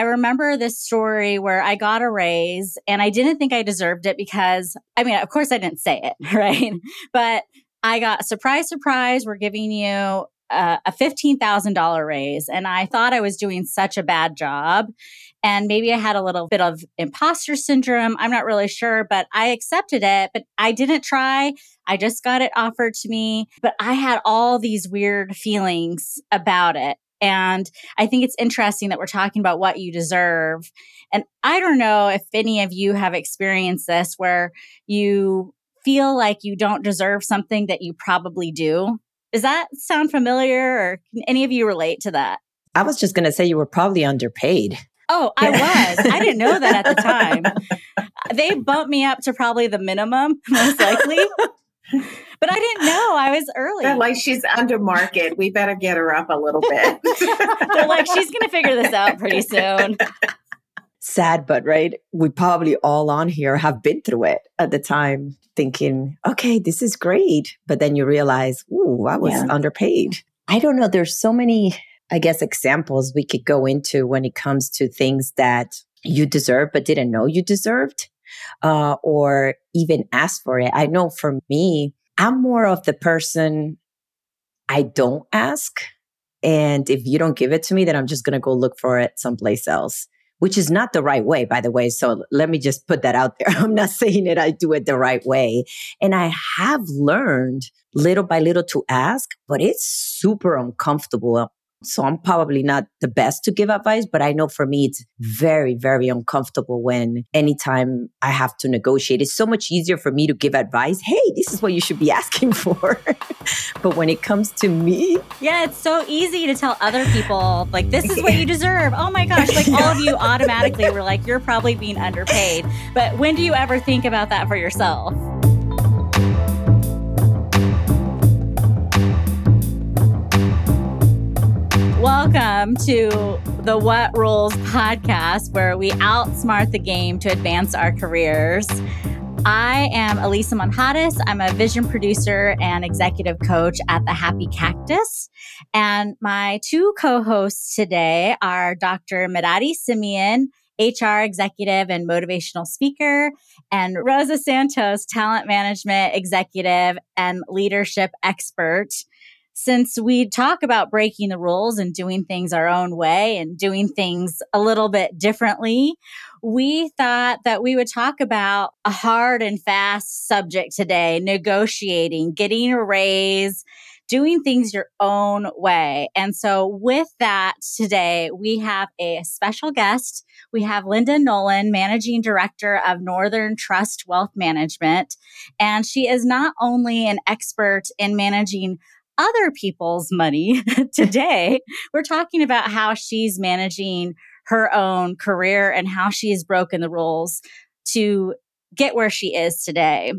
I remember this story where I got a raise and I didn't think I deserved it because, I mean, of course I didn't say it, right? But I got surprise, surprise, we're giving you a, a $15,000 raise. And I thought I was doing such a bad job. And maybe I had a little bit of imposter syndrome. I'm not really sure, but I accepted it. But I didn't try. I just got it offered to me. But I had all these weird feelings about it. And I think it's interesting that we're talking about what you deserve. And I don't know if any of you have experienced this where you feel like you don't deserve something that you probably do. Does that sound familiar or can any of you relate to that? I was just going to say you were probably underpaid. Oh, I was. I didn't know that at the time. They bumped me up to probably the minimum, most likely. But I didn't know I was early. They're like she's under market. We better get her up a little bit. They're like she's going to figure this out pretty soon. Sad, but right. We probably all on here have been through it at the time, thinking, okay, this is great. But then you realize, ooh, I was yeah. underpaid. I don't know. There's so many, I guess, examples we could go into when it comes to things that you deserve but didn't know you deserved uh, or even ask for it. I know for me, I'm more of the person I don't ask. And if you don't give it to me, then I'm just going to go look for it someplace else, which is not the right way, by the way. So let me just put that out there. I'm not saying that I do it the right way. And I have learned little by little to ask, but it's super uncomfortable so I'm probably not the best to give advice, but I know for me, it's very, very uncomfortable when anytime I have to negotiate, it's so much easier for me to give advice. Hey, this is what you should be asking for. but when it comes to me, yeah, it's so easy to tell other people, like, this is what you deserve. Oh my gosh. Like, all of you automatically were like, you're probably being underpaid. But when do you ever think about that for yourself? Welcome to the What Rules podcast, where we outsmart the game to advance our careers. I am Elisa Monjadas. I'm a vision producer and executive coach at the Happy Cactus. And my two co hosts today are Dr. Merari Simeon, HR executive and motivational speaker, and Rosa Santos, talent management executive and leadership expert since we talk about breaking the rules and doing things our own way and doing things a little bit differently, we thought that we would talk about a hard and fast subject today negotiating, getting a raise, doing things your own way. And so, with that, today we have a special guest. We have Linda Nolan, Managing Director of Northern Trust Wealth Management. And she is not only an expert in managing other people's money today. We're talking about how she's managing her own career and how she has broken the rules to get where she is today.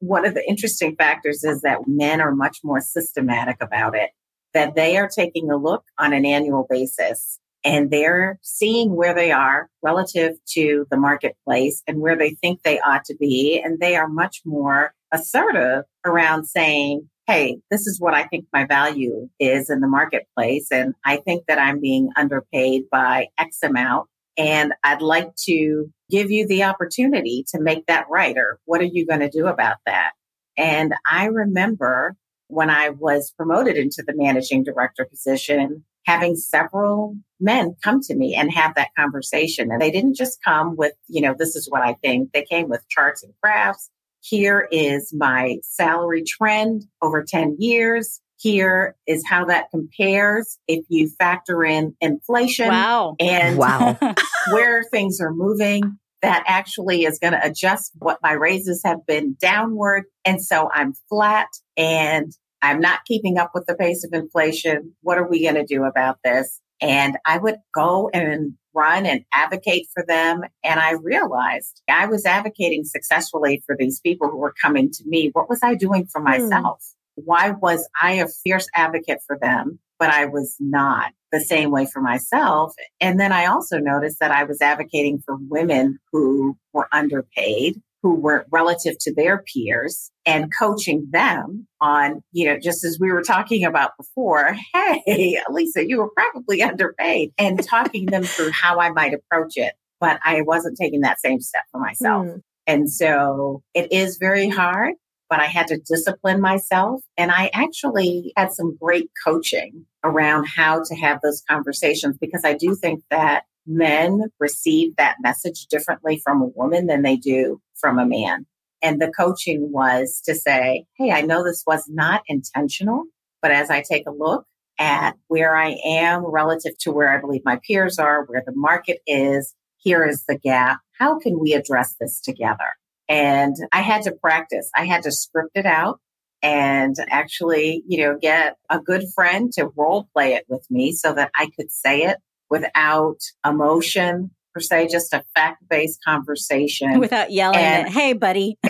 One of the interesting factors is that men are much more systematic about it, that they are taking a look on an annual basis and they're seeing where they are relative to the marketplace and where they think they ought to be. And they are much more assertive around saying, hey, this is what I think my value is in the marketplace. And I think that I'm being underpaid by X amount. And I'd like to give you the opportunity to make that right. Or what are you going to do about that? And I remember when I was promoted into the managing director position, having several men come to me and have that conversation. And they didn't just come with, you know, this is what I think. They came with charts and graphs. Here is my salary trend over 10 years. Here is how that compares if you factor in inflation. Wow. And wow. where things are moving. That actually is going to adjust what my raises have been downward. And so I'm flat and I'm not keeping up with the pace of inflation. What are we going to do about this? And I would go and run and advocate for them. And I realized I was advocating successfully for these people who were coming to me. What was I doing for hmm. myself? Mm. Why was I a fierce advocate for them, but I was not the same way for myself? And then I also noticed that I was advocating for women who were underpaid, who were relative to their peers and coaching them on, you know, just as we were talking about before, hey, Lisa, you were probably underpaid and talking them through how I might approach it. But I wasn't taking that same step for myself. Mm. And so it is very hard, but I had to discipline myself. And I actually had some great coaching around how to have those conversations because I do think that men receive that message differently from a woman than they do from a man. And the coaching was to say, Hey, I know this was not intentional, but as I take a look at where I am relative to where I believe my peers are, where the market is, here is the gap. How can we address this together? And I had to practice. I had to script it out and actually, you know, get a good friend to role play it with me so that I could say it without emotion per se, just a fact based conversation. Without yelling and, Hey, buddy.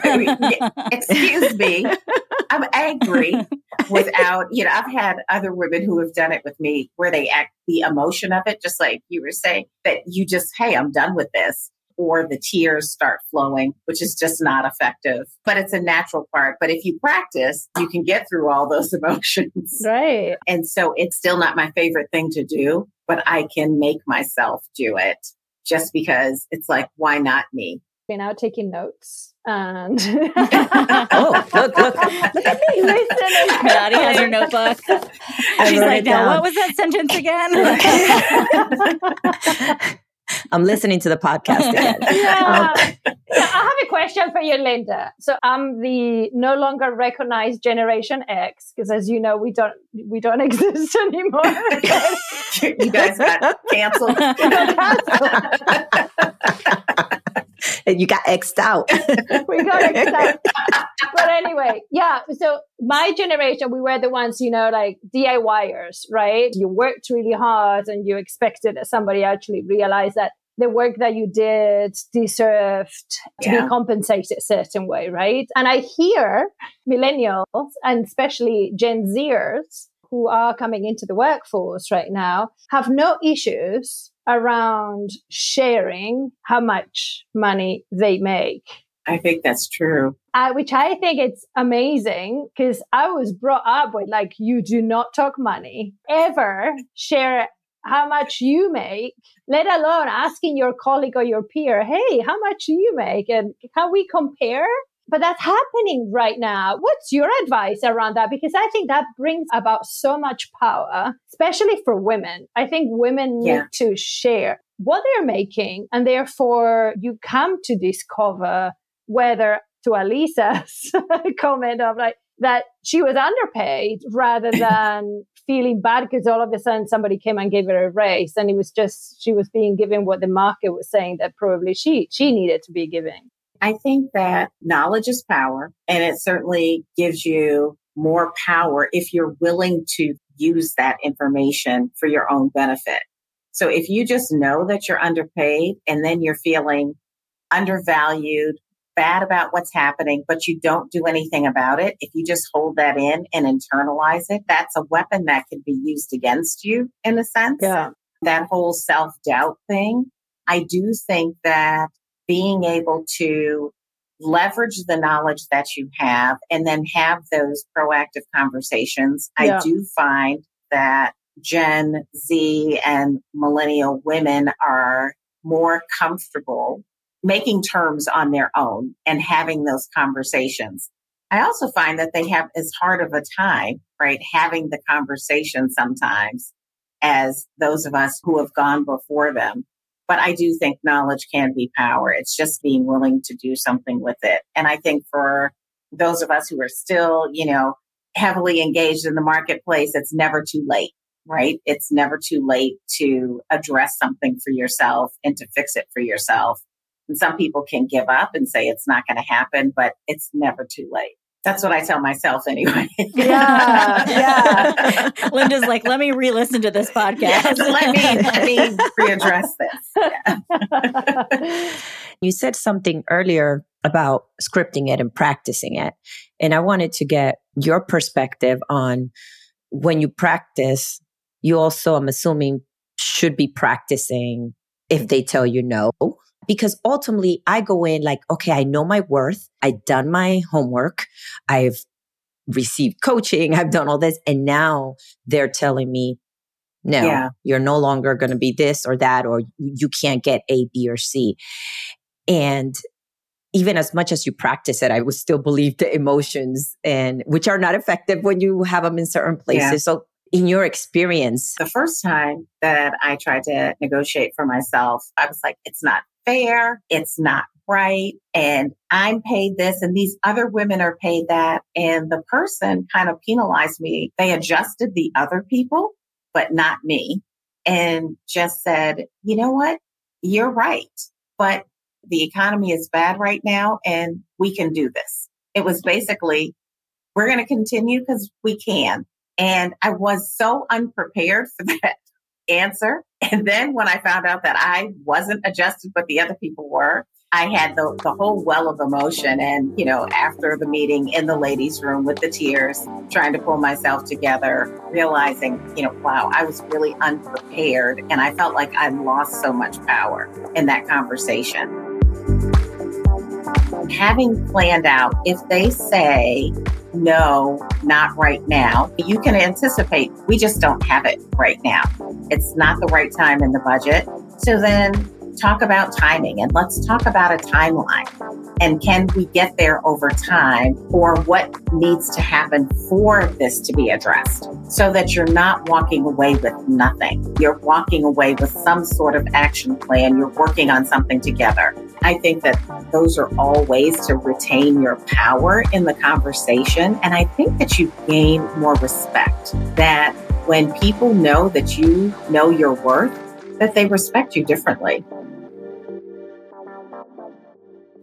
excuse me. I'm angry without, you know, I've had other women who have done it with me where they act the emotion of it, just like you were saying, that you just, hey, I'm done with this or the tears start flowing, which is just not effective. But it's a natural part. But if you practice, you can get through all those emotions. Right. And so it's still not my favorite thing to do, but I can make myself do it just because it's like, why not me? Been out taking notes and oh look look. Look at me listening Maddie has her notebook. She's like now what was that sentence again I'm listening to the podcast again. yeah. Um, yeah. I have a question for you, Linda. So I'm the no longer recognized Generation X because, as you know, we don't we don't exist anymore. you guys got canceled. you got xed out. we got xed out. But anyway, yeah. So my generation, we were the ones, you know, like DIYers, right? You worked really hard and you expected that somebody actually realized that the work that you did deserved to yeah. be compensated a certain way, right? And I hear millennials and especially Gen Zers who are coming into the workforce right now have no issues around sharing how much money they make. I think that's true. Uh, which I think it's amazing because I was brought up with like, you do not talk money ever, share how much you make, let alone asking your colleague or your peer, hey, how much do you make? And can we compare? But that's happening right now. What's your advice around that? Because I think that brings about so much power, especially for women. I think women need yeah. to share what they're making. And therefore, you come to discover whether to Elisa's comment of like that she was underpaid rather than feeling bad because all of a sudden somebody came and gave her a raise and it was just she was being given what the market was saying that probably she she needed to be given I think that knowledge is power, and it certainly gives you more power if you're willing to use that information for your own benefit. So if you just know that you're underpaid and then you're feeling undervalued, bad about what's happening, but you don't do anything about it, if you just hold that in and internalize it, that's a weapon that can be used against you in a sense. Yeah. That whole self doubt thing. I do think that being able to leverage the knowledge that you have and then have those proactive conversations. Yeah. I do find that Gen Z and millennial women are more comfortable making terms on their own and having those conversations. I also find that they have as hard of a time, right, having the conversation sometimes as those of us who have gone before them. But I do think knowledge can be power. It's just being willing to do something with it. And I think for those of us who are still, you know, heavily engaged in the marketplace, it's never too late, right? It's never too late to address something for yourself and to fix it for yourself. And some people can give up and say it's not going to happen, but it's never too late. That's what I tell myself anyway. yeah, yeah. Linda's like, let me re-listen to this podcast. Yes, let me let me readdress this. Yeah. you said something earlier about scripting it and practicing it, and I wanted to get your perspective on when you practice. You also, I'm assuming, should be practicing if they tell you no because ultimately I go in like, okay, I know my worth. I've done my homework. I've received coaching. I've done all this. And now they're telling me, no, yeah. you're no longer going to be this or that, or you can't get A, B, or C. And even as much as you practice it, I would still believe the emotions and which are not effective when you have them in certain places. Yeah. So in your experience? The first time that I tried to negotiate for myself, I was like, it's not fair. It's not right. And I'm paid this and these other women are paid that. And the person kind of penalized me. They adjusted the other people, but not me and just said, you know what? You're right. But the economy is bad right now and we can do this. It was basically, we're going to continue because we can. And I was so unprepared for that answer. And then when I found out that I wasn't adjusted, but the other people were, I had the, the whole well of emotion. And, you know, after the meeting in the ladies' room with the tears, trying to pull myself together, realizing, you know, wow, I was really unprepared. And I felt like I lost so much power in that conversation having planned out if they say no, not right now, you can anticipate we just don't have it right now. It's not the right time in the budget. So then talk about timing and let's talk about a timeline. And can we get there over time or what needs to happen for this to be addressed so that you're not walking away with nothing. You're walking away with some sort of action plan. You're working on something together. I think that those are all ways to retain your power in the conversation. And I think that you gain more respect that when people know that you know your worth, that they respect you differently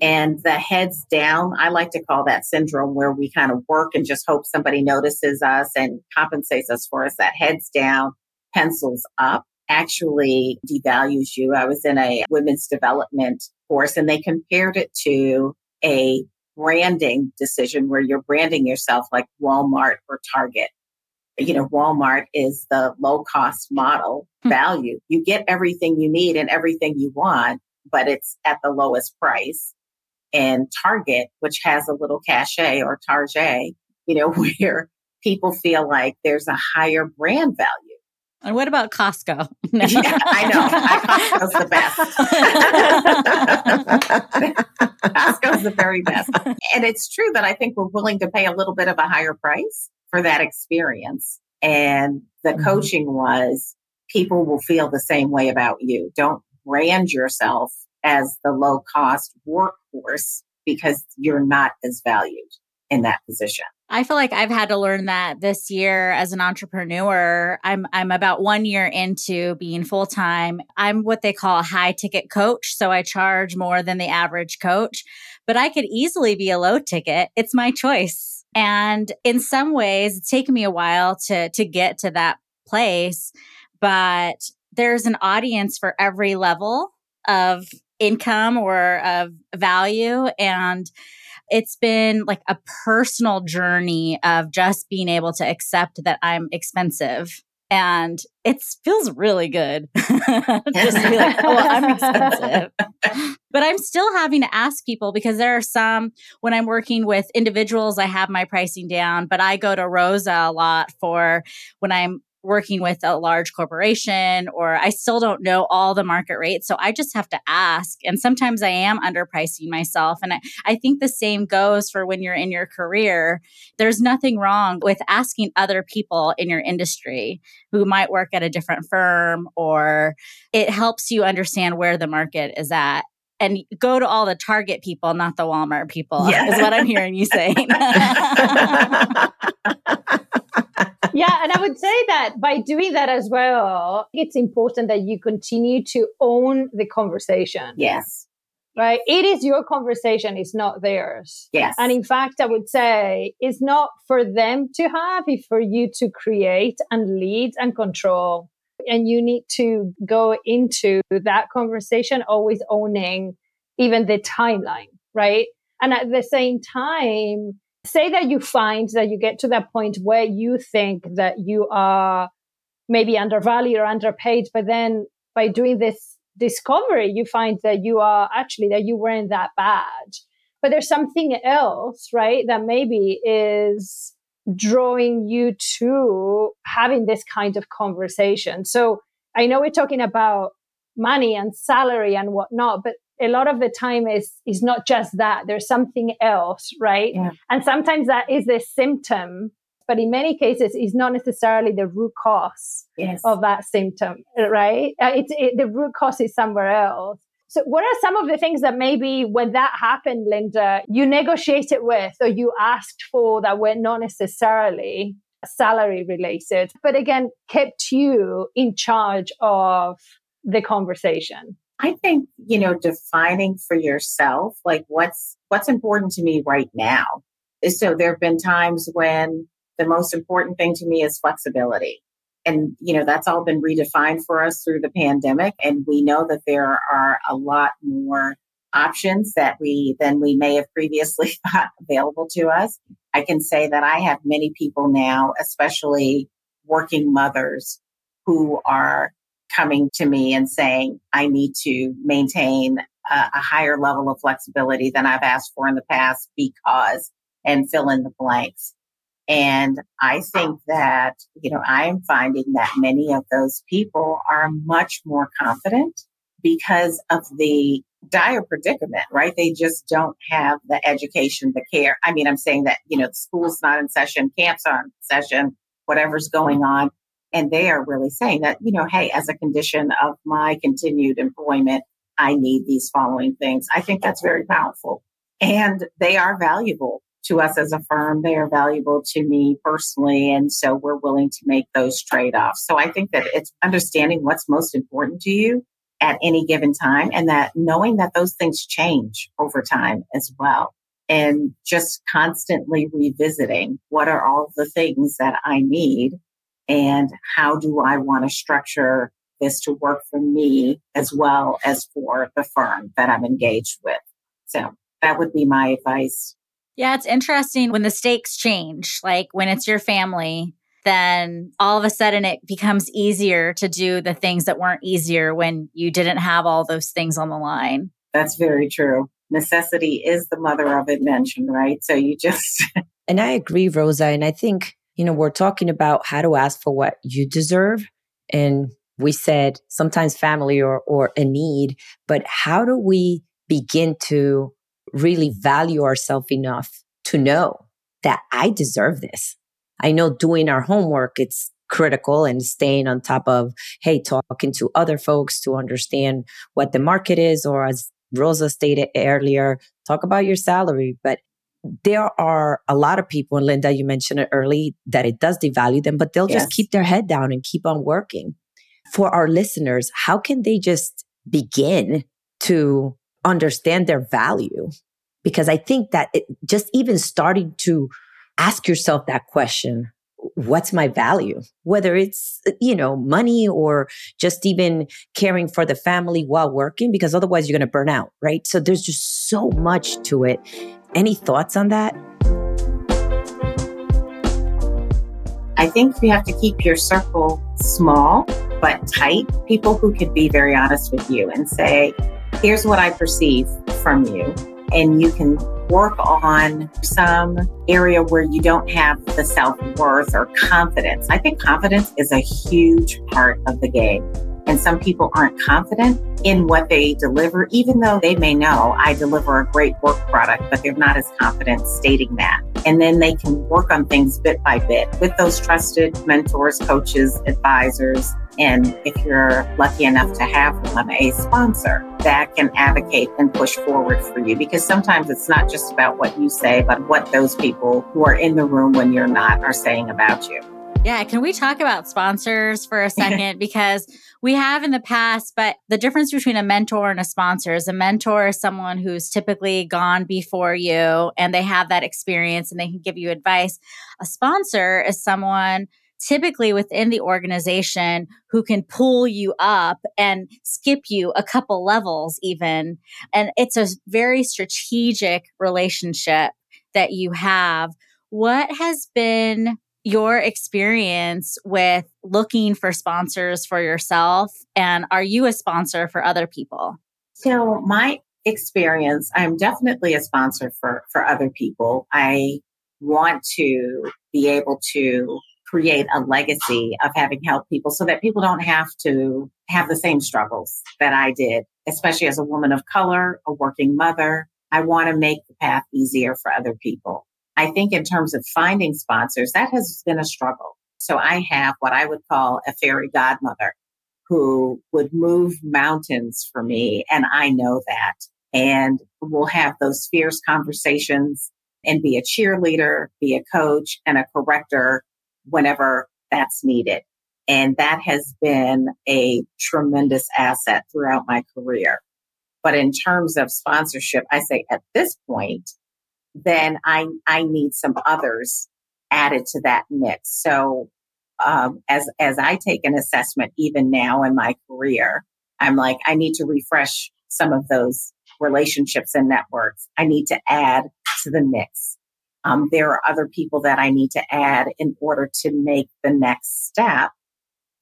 and the heads down. I like to call that syndrome where we kind of work and just hope somebody notices us and compensates us for us. That heads down, pencils up actually devalues you. I was in a women's development course and they compared it to a branding decision where you're branding yourself like Walmart or Target. You know, Walmart is the low cost model hmm. value. You get everything you need and everything you want, but it's at the lowest price and Target, which has a little cachet or Target, you know, where people feel like there's a higher brand value. And what about Costco? No. Yeah, I know. Costco's the best. Costco's the very best. And it's true that I think we're willing to pay a little bit of a higher price for that experience. And the mm-hmm. coaching was people will feel the same way about you. Don't brand yourself as the low cost workforce because you're not as valued in that position. I feel like I've had to learn that this year as an entrepreneur. I'm I'm about 1 year into being full-time. I'm what they call a high ticket coach, so I charge more than the average coach, but I could easily be a low ticket. It's my choice. And in some ways, it's taken me a while to to get to that place, but there's an audience for every level of income or of value. And it's been like a personal journey of just being able to accept that I'm expensive. And it feels really good. just to be like, oh, well, I'm expensive. but I'm still having to ask people because there are some, when I'm working with individuals, I have my pricing down, but I go to Rosa a lot for when I'm working with a large corporation or I still don't know all the market rates. So I just have to ask. And sometimes I am underpricing myself. And I, I think the same goes for when you're in your career. There's nothing wrong with asking other people in your industry who might work at a different firm or it helps you understand where the market is at and go to all the Target people, not the Walmart people, yeah. is what I'm hearing you saying. yeah, and I would say that by doing that as well, it's important that you continue to own the conversation. Yes. Right? It is your conversation, it's not theirs. Yes. And in fact, I would say it's not for them to have, it's for you to create and lead and control. And you need to go into that conversation always owning even the timeline, right? And at the same time, say that you find that you get to that point where you think that you are maybe undervalued or underpaid, but then by doing this discovery, you find that you are actually that you weren't that bad. But there's something else, right? That maybe is drawing you to having this kind of conversation. So I know we're talking about money and salary and whatnot, but a lot of the time is is not just that. There's something else, right? Yeah. And sometimes that is the symptom, but in many cases, is not necessarily the root cause yes. of that symptom, right? Uh, it's it, the root cause is somewhere else. So, what are some of the things that maybe when that happened, Linda, you negotiated with or you asked for that were not necessarily salary related, but again, kept you in charge of the conversation? I think, you know, defining for yourself, like what's, what's important to me right now. So there have been times when the most important thing to me is flexibility. And, you know, that's all been redefined for us through the pandemic. And we know that there are a lot more options that we, than we may have previously thought available to us. I can say that I have many people now, especially working mothers who are coming to me and saying, I need to maintain a, a, higher level of flexibility than I've asked for in the past because, and fill in the blanks. And I think that, you know, I'm finding that many of those people are much more confident because of the dire predicament, right? They just don't have the education, the care. I mean, I'm saying that, you know, school's not in session, camps aren't in session, whatever's going on. And they are really saying that, you know, hey, as a condition of my continued employment, I need these following things. I think that's very powerful. And they are valuable to us as a firm. They are valuable to me personally. And so we're willing to make those trade offs. So I think that it's understanding what's most important to you at any given time and that knowing that those things change over time as well. And just constantly revisiting what are all the things that I need and how do I want to structure this to work for me as well as for the firm that I'm engaged with. So that would be my advice. Yeah, it's interesting when the stakes change, like when it's your family, then all of a sudden it becomes easier to do the things that weren't easier when you didn't have all those things on the line. That's very true. Necessity is the mother of invention, right? So you just. and I agree, Rosa. And I think you know, we're talking about how to ask for what you deserve. And we said sometimes family or, or a need, but how do we begin to really value ourselves enough to know that I deserve this? I know doing our homework, it's critical and staying on top of, hey, talking to other folks to understand what the market is, or as Rosa stated earlier, talk about your salary. But there are a lot of people, and Linda, you mentioned it early, that it does devalue them, but they'll yes. just keep their head down and keep on working. For our listeners, how can they just begin to understand their value? Because I think that it, just even starting to ask yourself that question, what's my value? Whether it's, you know, money or just even caring for the family while working, because otherwise you're going to burn out, right? So there's just so much to it. Any thoughts on that? I think you have to keep your circle small but tight. People who can be very honest with you and say, here's what I perceive from you. And you can work on some area where you don't have the self worth or confidence. I think confidence is a huge part of the game. And some people aren't confident in what they deliver, even though they may know I deliver a great work product, but they're not as confident stating that. And then they can work on things bit by bit with those trusted mentors, coaches, advisors. And if you're lucky enough to have one, a sponsor that can advocate and push forward for you. Because sometimes it's not just about what you say, but what those people who are in the room when you're not are saying about you. Yeah. Can we talk about sponsors for a second? because we have in the past, but the difference between a mentor and a sponsor is a mentor is someone who's typically gone before you and they have that experience and they can give you advice. A sponsor is someone typically within the organization who can pull you up and skip you a couple levels even. And it's a very strategic relationship that you have. What has been your experience with looking for sponsors for yourself? And are you a sponsor for other people? So, my experience, I'm definitely a sponsor for, for other people. I want to be able to create a legacy of having helped people so that people don't have to have the same struggles that I did, especially as a woman of color, a working mother. I want to make the path easier for other people. I think in terms of finding sponsors, that has been a struggle. So I have what I would call a fairy godmother who would move mountains for me. And I know that. And we'll have those fierce conversations and be a cheerleader, be a coach and a corrector whenever that's needed. And that has been a tremendous asset throughout my career. But in terms of sponsorship, I say at this point, then I, I need some others added to that mix. So, um, as, as I take an assessment, even now in my career, I'm like, I need to refresh some of those relationships and networks. I need to add to the mix. Um, there are other people that I need to add in order to make the next step.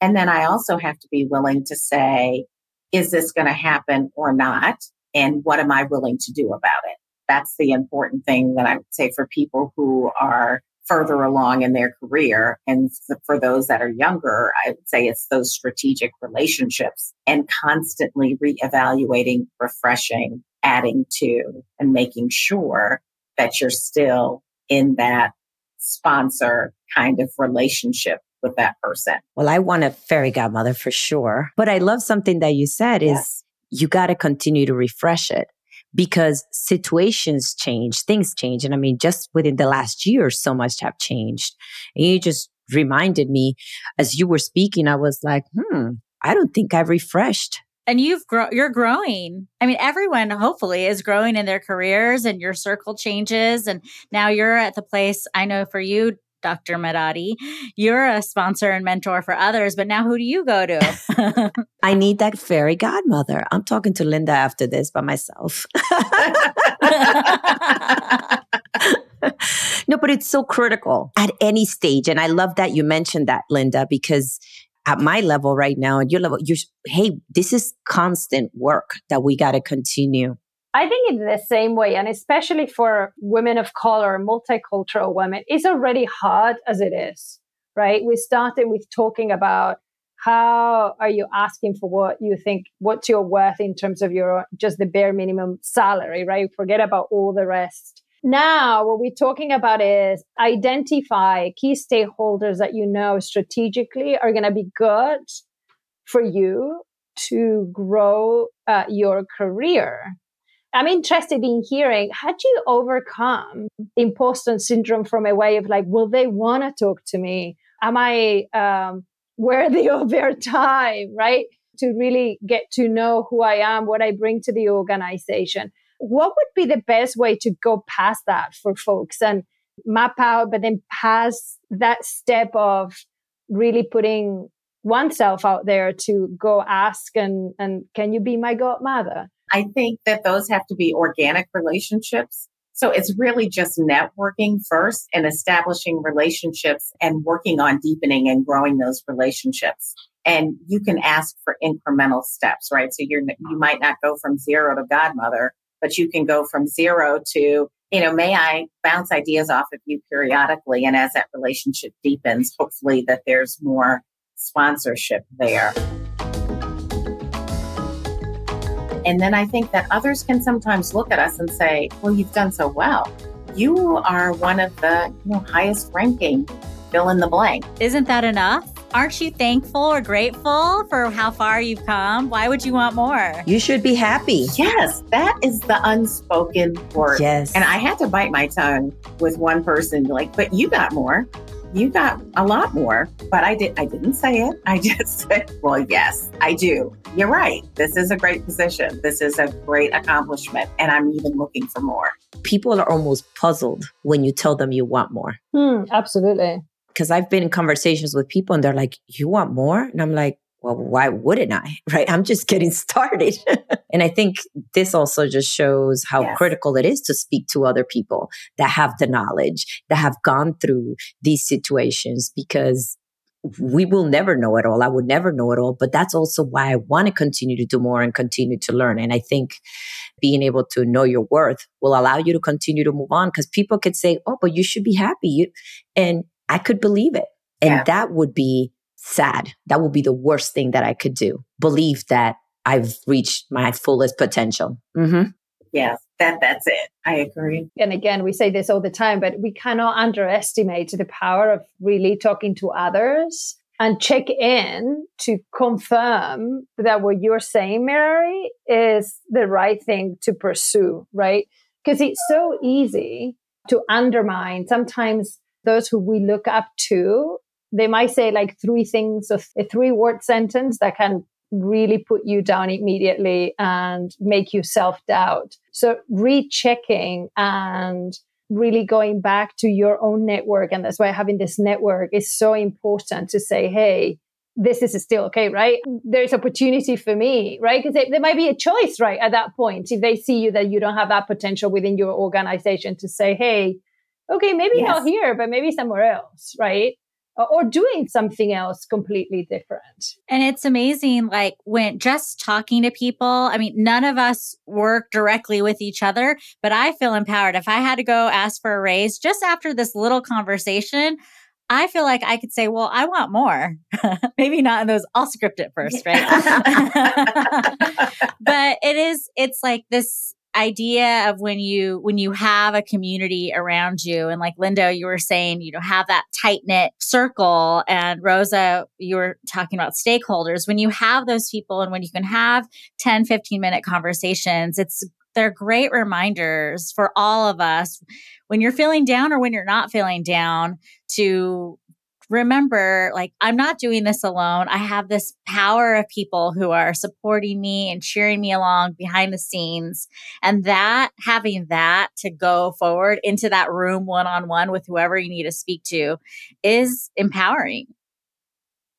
And then I also have to be willing to say, is this going to happen or not? And what am I willing to do about it? That's the important thing that I would say for people who are further along in their career. And for those that are younger, I would say it's those strategic relationships and constantly reevaluating, refreshing, adding to, and making sure that you're still in that sponsor kind of relationship with that person. Well, I want a fairy godmother for sure. But I love something that you said is yes. you got to continue to refresh it because situations change, things change. And I mean, just within the last year, so much have changed. And you just reminded me as you were speaking, I was like, hmm, I don't think I've refreshed and you've grown you're growing. I mean everyone hopefully is growing in their careers and your circle changes. And now you're at the place i know for you dr Merari you're a sponsor and mentor for others but now who do you go to? I need that fairy godmother. I'm talking to linda after this by myself. No, but it's so critical at any stage. And I love that you mentioned that, Linda, because at my level right now, at your level, you're, hey, this is constant work that we got to continue. I think in the same way, and especially for women of color, multicultural women, it's already hard as it is, right? We started with talking about how are you asking for what you think, what's your worth in terms of your just the bare minimum salary, right? Forget about all the rest. Now, what we're talking about is identify key stakeholders that you know strategically are going to be good for you to grow uh, your career. I'm interested in hearing how do you overcome imposter syndrome from a way of like, will they want to talk to me? Am I um, worthy of their time? Right? To really get to know who I am, what I bring to the organization what would be the best way to go past that for folks and map out, but then pass that step of really putting oneself out there to go ask and, and can you be my godmother? I think that those have to be organic relationships. So it's really just networking first and establishing relationships and working on deepening and growing those relationships. And you can ask for incremental steps, right? So you're, you might not go from zero to godmother, but you can go from zero to, you know, may I bounce ideas off of you periodically? And as that relationship deepens, hopefully that there's more sponsorship there. And then I think that others can sometimes look at us and say, well, you've done so well. You are one of the you know, highest ranking fill in the blank. Isn't that enough? Aren't you thankful or grateful for how far you've come? Why would you want more? You should be happy. Yes, that is the unspoken word. Yes. And I had to bite my tongue with one person, like, but you got more. You got a lot more, but I did I didn't say it. I just said, well, yes, I do. You're right. This is a great position. This is a great accomplishment. And I'm even looking for more. People are almost puzzled when you tell them you want more. Hmm, absolutely because I've been in conversations with people and they're like, you want more? And I'm like, well, why wouldn't I? Right. I'm just getting started. And I think this also just shows how yes. critical it is to speak to other people that have the knowledge, that have gone through these situations, because we will never know it all. I would never know it all. But that's also why I want to continue to do more and continue to learn. And I think being able to know your worth will allow you to continue to move on because people could say, oh, but you should be happy. And I could believe it. And yeah. that would be sad. That would be the worst thing that I could do. Believe that I've reached my fullest potential. Mm-hmm. Yes, that that's it. I agree. And again, we say this all the time, but we cannot underestimate the power of really talking to others and check in to confirm that what you're saying, Mary, is the right thing to pursue, right? Because it's so easy to undermine sometimes those who we look up to. They might say like three things, a three word sentence that can really put you down immediately and make you self doubt. So rechecking and really going back to your own network. And that's why having this network is so important to say, Hey, this is still okay, right? There's opportunity for me, right? Because there might be a choice, right? At that point, if they see you that you don't have that potential within your organization to say, Hey, okay, maybe yes. not here, but maybe somewhere else, right? Uh, or doing something else completely different. And it's amazing, like when just talking to people, I mean, none of us work directly with each other, but I feel empowered. If I had to go ask for a raise just after this little conversation, I feel like I could say, well, I want more. Maybe not in those, I'll script it first, right? but it is, it's like this idea of when you when you have a community around you and like linda you were saying you know have that tight knit circle and rosa you were talking about stakeholders. When you have those people and when you can have 10 15 minute conversations it's they're great reminders for all of us when you're feeling down or when you're not feeling down to remember like I'm not doing this alone. I have this power of people who are supporting me and cheering me along behind the scenes. And that having that to go forward into that room one on one with whoever you need to speak to is empowering.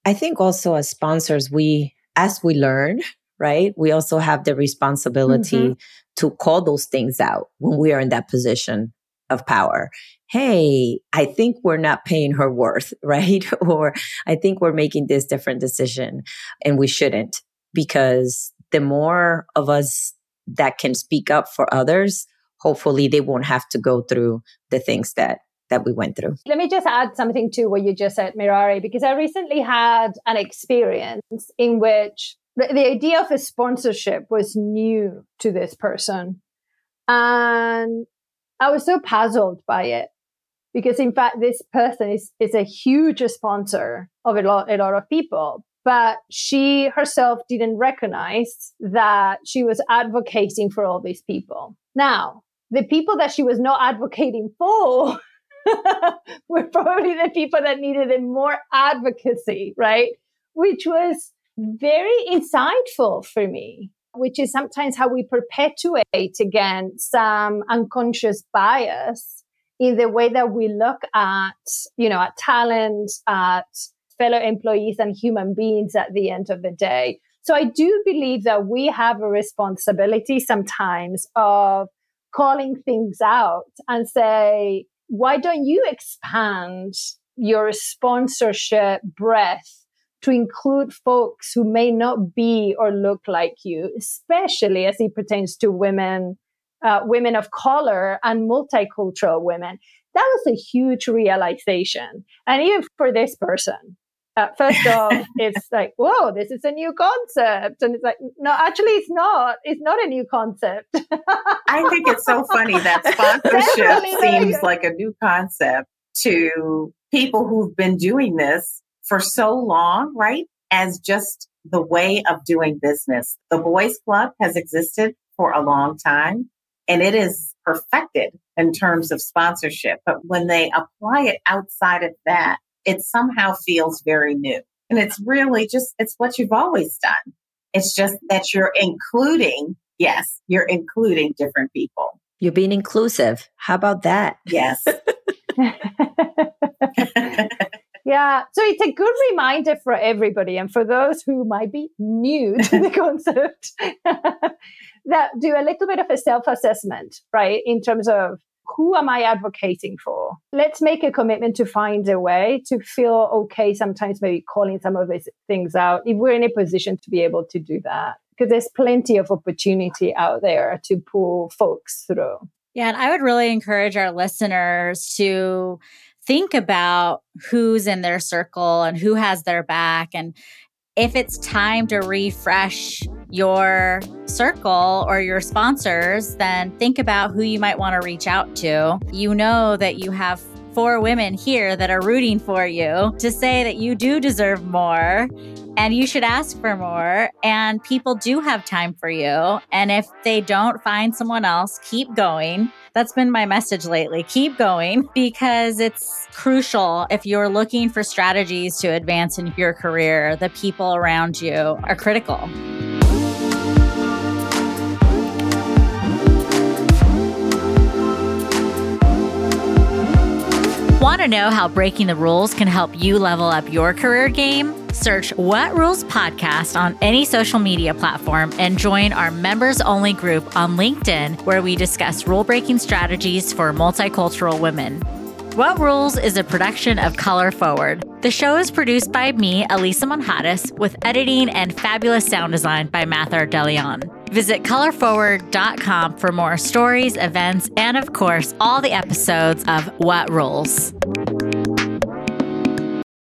I think also as sponsors, we, as we learn, right, we also have the responsibility mm-hmm. to call those things out when we are in that position of power hey, I think we're not paying her worth, right? or I think we're making this different decision and we shouldn't because the more of us that can speak up for others, hopefully they won't have to go through the things that that we went through. Let me just add something to what you just said, Merari, because I recently had an experience in which the, the idea of a sponsorship was new to this person. And I was so puzzled by it because in fact this person is, is a huge sponsor of a lot, a lot of people but she herself didn't recognize that she was advocating for all these people. Now the people that she was not advocating for were probably the people that needed a more advocacy right? Which was very insightful for me which is sometimes how we perpetuate again some um, unconscious bias in the way that we look at, you know, at talent, at fellow employees and human beings at the end of the day. So I do believe that we have a responsibility sometimes of calling things out and say, why don't you expand your sponsorship breadth to include folks who may not be or look like you, especially as it pertains to women uh, women of color and multicultural women. That was a huge realization. And even for this person, uh, first off, it's like, whoa, this is a new concept. And it's like, no, actually, it's not. It's not a new concept. I think it's so funny that sponsorship seems like a new concept to people who've been doing this for so long, right? As just the way of doing business. The Boys Club has existed for a long time and it is perfected in terms of sponsorship. But when they apply it outside of that, it somehow feels very new. And it's really just, it's what you've always done. It's just that you're including, yes, you're including different people. You're being inclusive. How about that? Yes. Yeah, so it's a good reminder for everybody and for those who might be new to the concept that do a little bit of a self assessment, right? In terms of who am I advocating for? Let's make a commitment to find a way to feel okay, sometimes maybe calling some of these things out if we're in a position to be able to do that. Because there's plenty of opportunity out there to pull folks through. Yeah, and I would really encourage our listeners to think about who's in their circle and who has their back and if it's time to refresh your circle or your sponsors, then think about who you might want to reach out to. You know that you have four women here that are rooting for you to say that you do deserve more and you should ask for more. And people do have time for you. And if they don't find someone else, keep going. That's been my message lately. Keep going because it's crucial if you're looking for strategies to advance in your career. The people around you are critical. Want to know how breaking the rules can help you level up your career game? Search What Rules Podcast on any social media platform and join our members only group on LinkedIn, where we discuss rule breaking strategies for multicultural women. What Rules is a production of Color Forward. The show is produced by me, Elisa Monjadas, with editing and fabulous sound design by Mathar Delion. Visit colorforward.com for more stories, events, and of course, all the episodes of What Rules.